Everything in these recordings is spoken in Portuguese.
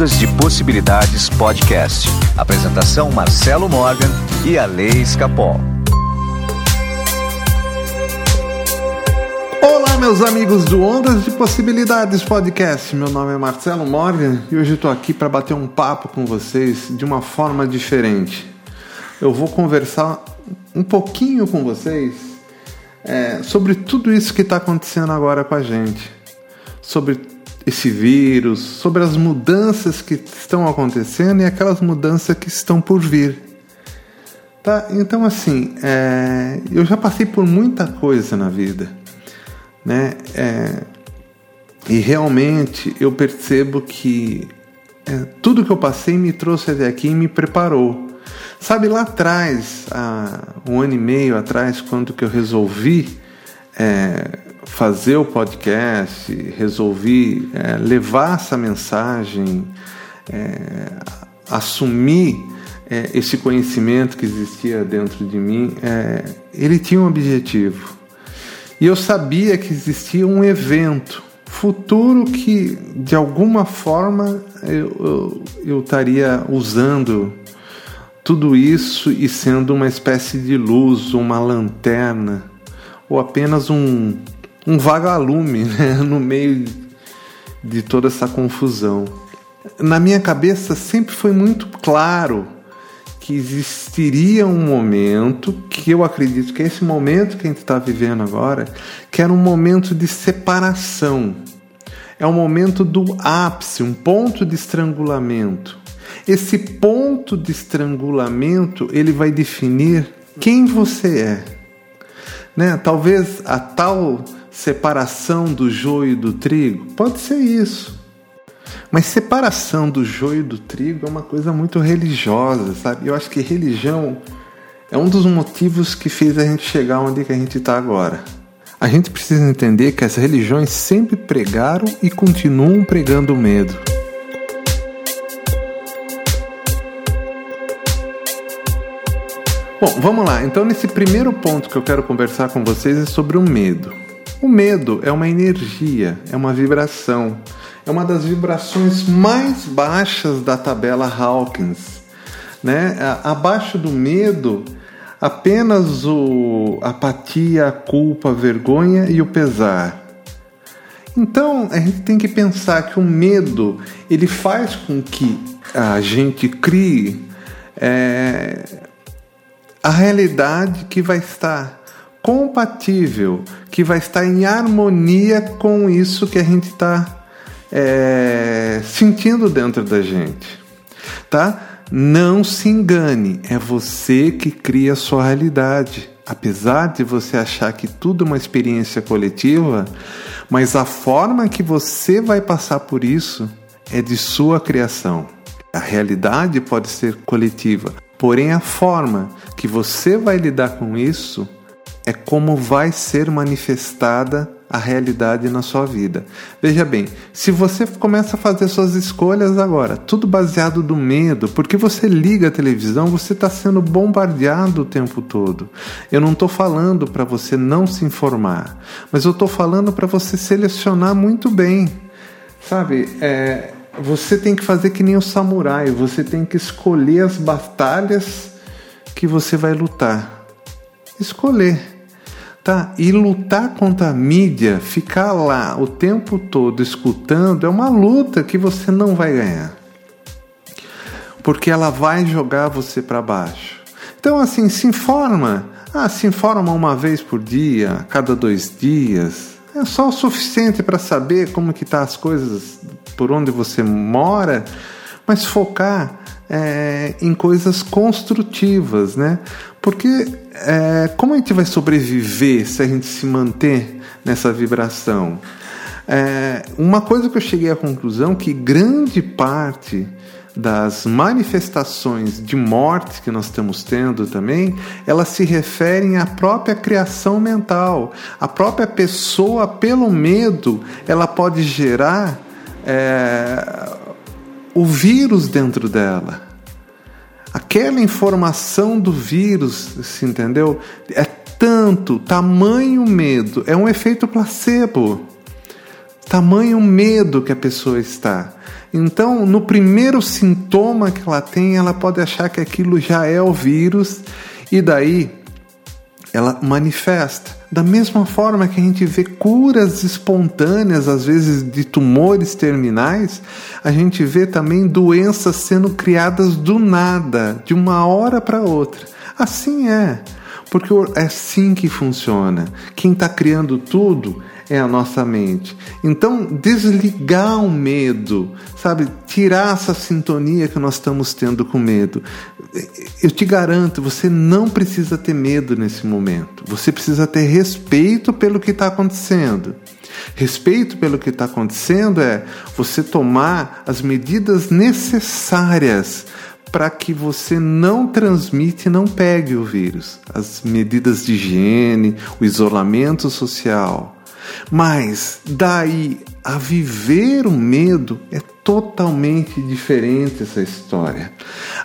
Ondas de Possibilidades Podcast. Apresentação Marcelo Morgan e a Lei Escapol. Olá, meus amigos do Ondas de Possibilidades Podcast. Meu nome é Marcelo Morgan e hoje estou aqui para bater um papo com vocês de uma forma diferente. Eu vou conversar um pouquinho com vocês é, sobre tudo isso que está acontecendo agora com a gente, sobre esse vírus, sobre as mudanças que estão acontecendo e aquelas mudanças que estão por vir. Tá? Então, assim, é, eu já passei por muita coisa na vida, né? É, e realmente eu percebo que é, tudo que eu passei me trouxe até aqui e me preparou. Sabe, lá atrás, há um ano e meio atrás, quando que eu resolvi é, fazer o podcast, resolvi é, levar essa mensagem, é, assumir é, esse conhecimento que existia dentro de mim, é, ele tinha um objetivo. E eu sabia que existia um evento futuro que, de alguma forma, eu, eu, eu estaria usando tudo isso e sendo uma espécie de luz, uma lanterna, ou apenas um, um vagalume né, no meio de toda essa confusão. Na minha cabeça sempre foi muito claro que existiria um momento, que eu acredito que é esse momento que a gente está vivendo agora, que era um momento de separação. É um momento do ápice, um ponto de estrangulamento. Esse ponto de estrangulamento ele vai definir quem você é. Né? Talvez a tal separação do joio do trigo? Pode ser isso. Mas separação do joio do trigo é uma coisa muito religiosa, sabe? Eu acho que religião é um dos motivos que fez a gente chegar onde que a gente está agora. A gente precisa entender que as religiões sempre pregaram e continuam pregando o medo. Bom, vamos lá. Então, nesse primeiro ponto que eu quero conversar com vocês é sobre o medo. O medo é uma energia, é uma vibração, é uma das vibrações mais baixas da tabela Hawkins. Né? Abaixo do medo, apenas o apatia, a culpa, a vergonha e o pesar. Então a gente tem que pensar que o medo ele faz com que a gente crie é, a realidade que vai estar compatível, que vai estar em harmonia com isso que a gente está é, sentindo dentro da gente, tá? Não se engane, é você que cria a sua realidade. Apesar de você achar que tudo é uma experiência coletiva, mas a forma que você vai passar por isso é de sua criação. A realidade pode ser coletiva, porém a forma que você vai lidar com isso é como vai ser manifestada a realidade na sua vida. Veja bem, se você começa a fazer suas escolhas agora, tudo baseado no medo, porque você liga a televisão, você está sendo bombardeado o tempo todo. Eu não estou falando para você não se informar, mas eu estou falando para você selecionar muito bem. Sabe, é, você tem que fazer que nem o samurai, você tem que escolher as batalhas que você vai lutar escolher. Tá? E lutar contra a mídia, ficar lá o tempo todo escutando, é uma luta que você não vai ganhar. Porque ela vai jogar você para baixo. Então, assim, se informa. Ah, se informa uma vez por dia, cada dois dias. É só o suficiente para saber como que tá as coisas por onde você mora, mas focar é, em coisas construtivas, né? Porque é, como a gente vai sobreviver se a gente se manter nessa vibração? É, uma coisa que eu cheguei à conclusão que grande parte das manifestações de morte que nós estamos tendo também, elas se referem à própria criação mental. A própria pessoa, pelo medo, ela pode gerar é, o vírus dentro dela. Aquela informação do vírus, se entendeu? É tanto, tamanho medo, é um efeito placebo. tamanho medo que a pessoa está. Então, no primeiro sintoma que ela tem, ela pode achar que aquilo já é o vírus e daí ela manifesta. Da mesma forma que a gente vê curas espontâneas, às vezes de tumores terminais, a gente vê também doenças sendo criadas do nada, de uma hora para outra. Assim é, porque é assim que funciona. Quem está criando tudo é a nossa mente. Então, desligar o medo, sabe? Tirar essa sintonia que nós estamos tendo com medo. Eu te garanto, você não precisa ter medo nesse momento. Você precisa ter respeito pelo que está acontecendo. Respeito pelo que está acontecendo é você tomar as medidas necessárias para que você não transmite e não pegue o vírus. As medidas de higiene, o isolamento social, mas daí a viver o medo é totalmente diferente essa história.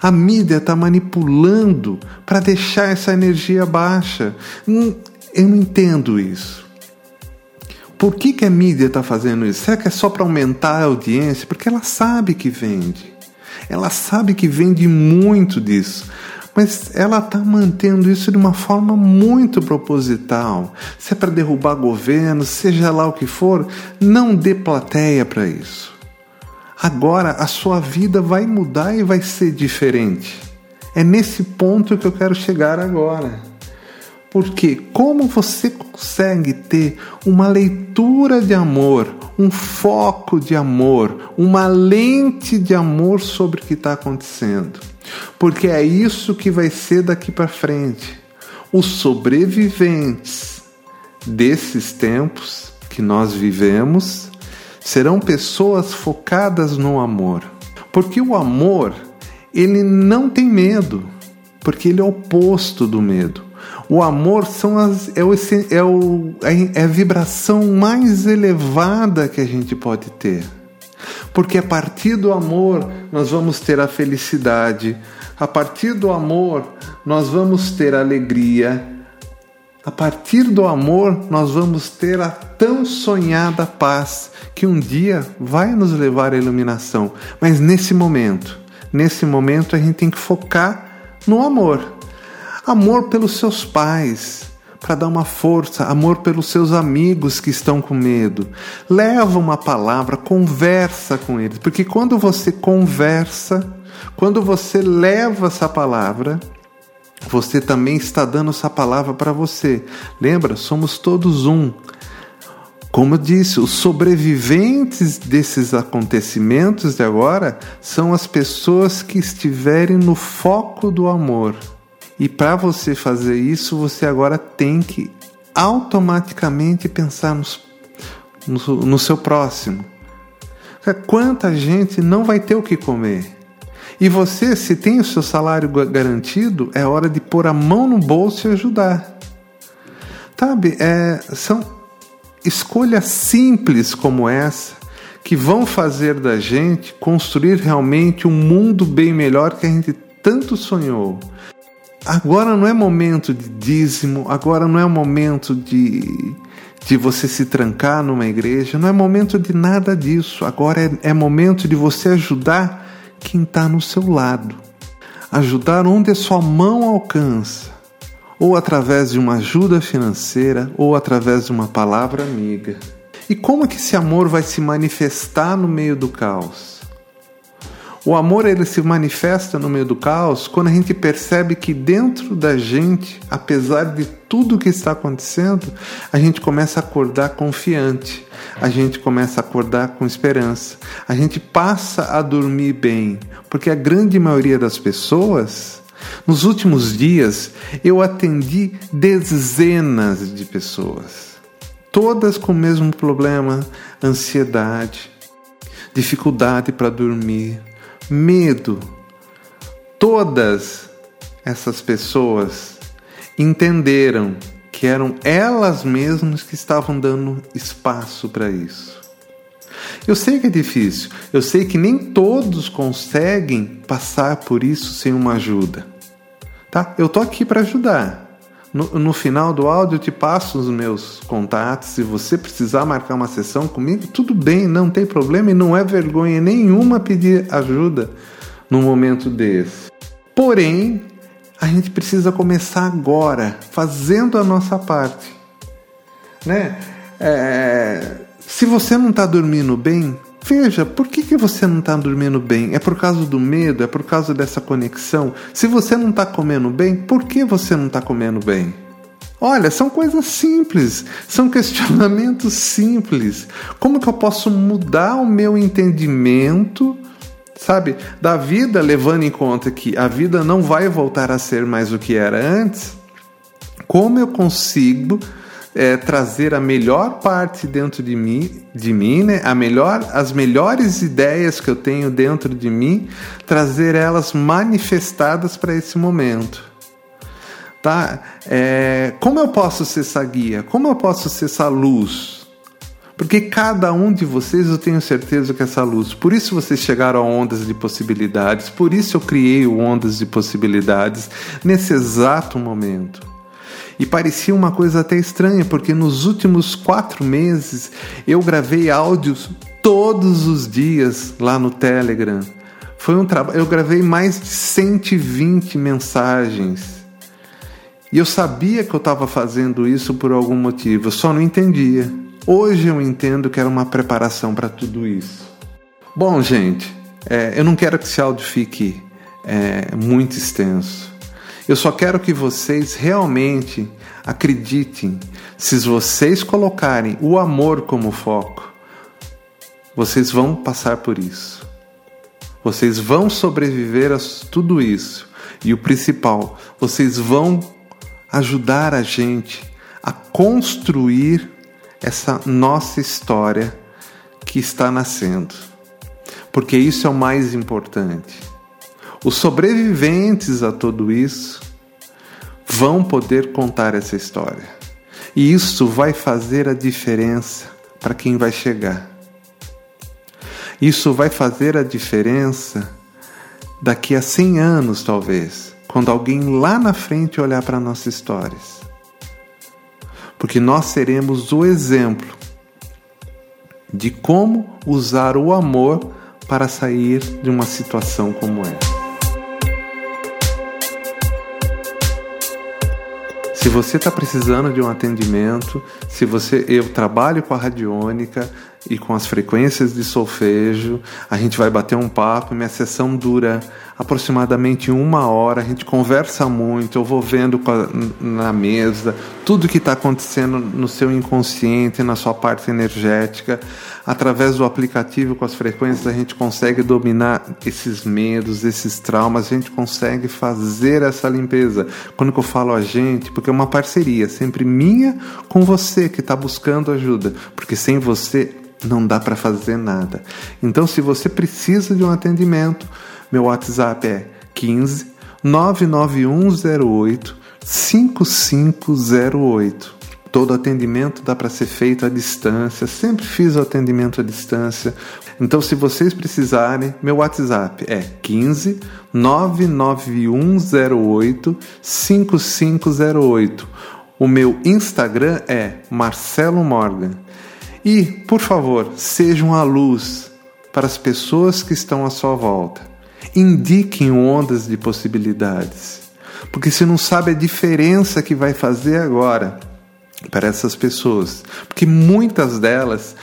A mídia está manipulando para deixar essa energia baixa. Hum, eu não entendo isso. Por que, que a mídia está fazendo isso? Será que é só para aumentar a audiência? Porque ela sabe que vende. Ela sabe que vende muito disso mas ela está mantendo isso de uma forma muito proposital. Se é para derrubar governo, seja lá o que for, não dê plateia para isso. Agora a sua vida vai mudar e vai ser diferente. É nesse ponto que eu quero chegar agora. Porque como você consegue ter uma leitura de amor, um foco de amor, uma lente de amor sobre o que está acontecendo? porque é isso que vai ser daqui para frente. Os sobreviventes desses tempos que nós vivemos serão pessoas focadas no amor. Porque o amor, ele não tem medo, porque ele é oposto do medo. O amor são as, é, o, é, o, é a vibração mais elevada que a gente pode ter. Porque a partir do amor nós vamos ter a felicidade, a partir do amor nós vamos ter alegria, a partir do amor nós vamos ter a tão sonhada paz que um dia vai nos levar à iluminação. Mas nesse momento, nesse momento a gente tem que focar no amor. Amor pelos seus pais, para dar uma força, amor pelos seus amigos que estão com medo. Leva uma palavra, conversa com eles, porque quando você conversa, quando você leva essa palavra, você também está dando essa palavra para você. Lembra? Somos todos um. Como eu disse, os sobreviventes desses acontecimentos de agora são as pessoas que estiverem no foco do amor. E para você fazer isso, você agora tem que automaticamente pensar nos, no, no seu próximo. Quanta gente não vai ter o que comer? E você, se tem o seu salário garantido, é hora de pôr a mão no bolso e ajudar. Sabe, é, são escolhas simples como essa que vão fazer da gente construir realmente um mundo bem melhor que a gente tanto sonhou. Agora não é momento de dízimo, agora não é momento de, de você se trancar numa igreja, não é momento de nada disso. Agora é, é momento de você ajudar quem está no seu lado, ajudar onde a sua mão alcança, ou através de uma ajuda financeira, ou através de uma palavra amiga. E como que esse amor vai se manifestar no meio do caos? O amor ele se manifesta no meio do caos quando a gente percebe que dentro da gente, apesar de tudo que está acontecendo, a gente começa a acordar confiante, a gente começa a acordar com esperança, a gente passa a dormir bem, porque a grande maioria das pessoas nos últimos dias eu atendi dezenas de pessoas, todas com o mesmo problema, ansiedade, dificuldade para dormir, medo. Todas essas pessoas entenderam que eram elas mesmas que estavam dando espaço para isso. Eu sei que é difícil, eu sei que nem todos conseguem passar por isso sem uma ajuda. Tá? Eu tô aqui para ajudar. No, no, final do áudio eu te passo os meus contatos. Se você precisar marcar uma sessão comigo, tudo bem, não tem problema e não é vergonha nenhuma pedir ajuda num momento desse. Porém, a gente precisa começar agora, fazendo a nossa parte. Né? É, se você não está dormindo bem, veja por que, que você não está dormindo bem. É por causa do medo? É por causa dessa conexão? Se você não está comendo bem, por que você não está comendo bem? Olha, são coisas simples, são questionamentos simples. Como que eu posso mudar o meu entendimento, sabe, da vida, levando em conta que a vida não vai voltar a ser mais o que era antes? Como eu consigo é, trazer a melhor parte dentro de mim, de mim, né? A melhor, as melhores ideias que eu tenho dentro de mim, trazer elas manifestadas para esse momento. Tá? É, como eu posso ser essa guia? Como eu posso ser essa luz? Porque cada um de vocês eu tenho certeza que é essa luz. Por isso vocês chegaram a ondas de possibilidades. Por isso eu criei o ondas de possibilidades nesse exato momento. E parecia uma coisa até estranha, porque nos últimos quatro meses eu gravei áudios todos os dias lá no Telegram. Foi um trabalho. Eu gravei mais de 120 mensagens. E eu sabia que eu estava fazendo isso por algum motivo, eu só não entendia. Hoje eu entendo que era uma preparação para tudo isso. Bom, gente, é, eu não quero que esse áudio fique é, muito extenso. Eu só quero que vocês realmente acreditem. Se vocês colocarem o amor como foco, vocês vão passar por isso. Vocês vão sobreviver a tudo isso. E o principal, vocês vão ajudar a gente a construir essa nossa história que está nascendo. Porque isso é o mais importante. Os sobreviventes a tudo isso vão poder contar essa história. E isso vai fazer a diferença para quem vai chegar. Isso vai fazer a diferença daqui a 100 anos, talvez, quando alguém lá na frente olhar para nossas histórias. Porque nós seremos o exemplo de como usar o amor para sair de uma situação como essa. Se você está precisando de um atendimento, se você eu trabalho com a radiônica e com as frequências de solfejo, a gente vai bater um papo. Minha sessão dura aproximadamente uma hora. A gente conversa muito. Eu vou vendo na mesa tudo que está acontecendo no seu inconsciente, na sua parte energética. Através do aplicativo com as frequências, a gente consegue dominar esses medos, esses traumas. A gente consegue fazer essa limpeza. Quando eu falo a gente, porque é uma parceria sempre minha com você que está buscando ajuda, porque sem você não dá para fazer nada. Então, se você precisa de um atendimento, meu WhatsApp é 15 99108 5508. Todo atendimento dá para ser feito à distância, sempre fiz o atendimento à distância. Então, se vocês precisarem, meu WhatsApp é 15 99108 5508. O meu Instagram é Marcelo Morgan. E, por favor, sejam a luz para as pessoas que estão à sua volta. Indiquem ondas de possibilidades. Porque você não sabe a diferença que vai fazer agora para essas pessoas. Porque muitas delas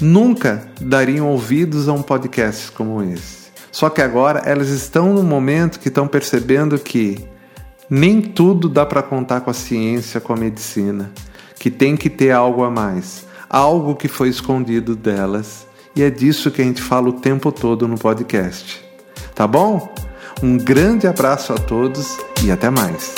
nunca dariam ouvidos a um podcast como esse. Só que agora elas estão no momento que estão percebendo que nem tudo dá para contar com a ciência, com a medicina, que tem que ter algo a mais, algo que foi escondido delas, e é disso que a gente fala o tempo todo no podcast. Tá bom? Um grande abraço a todos e até mais.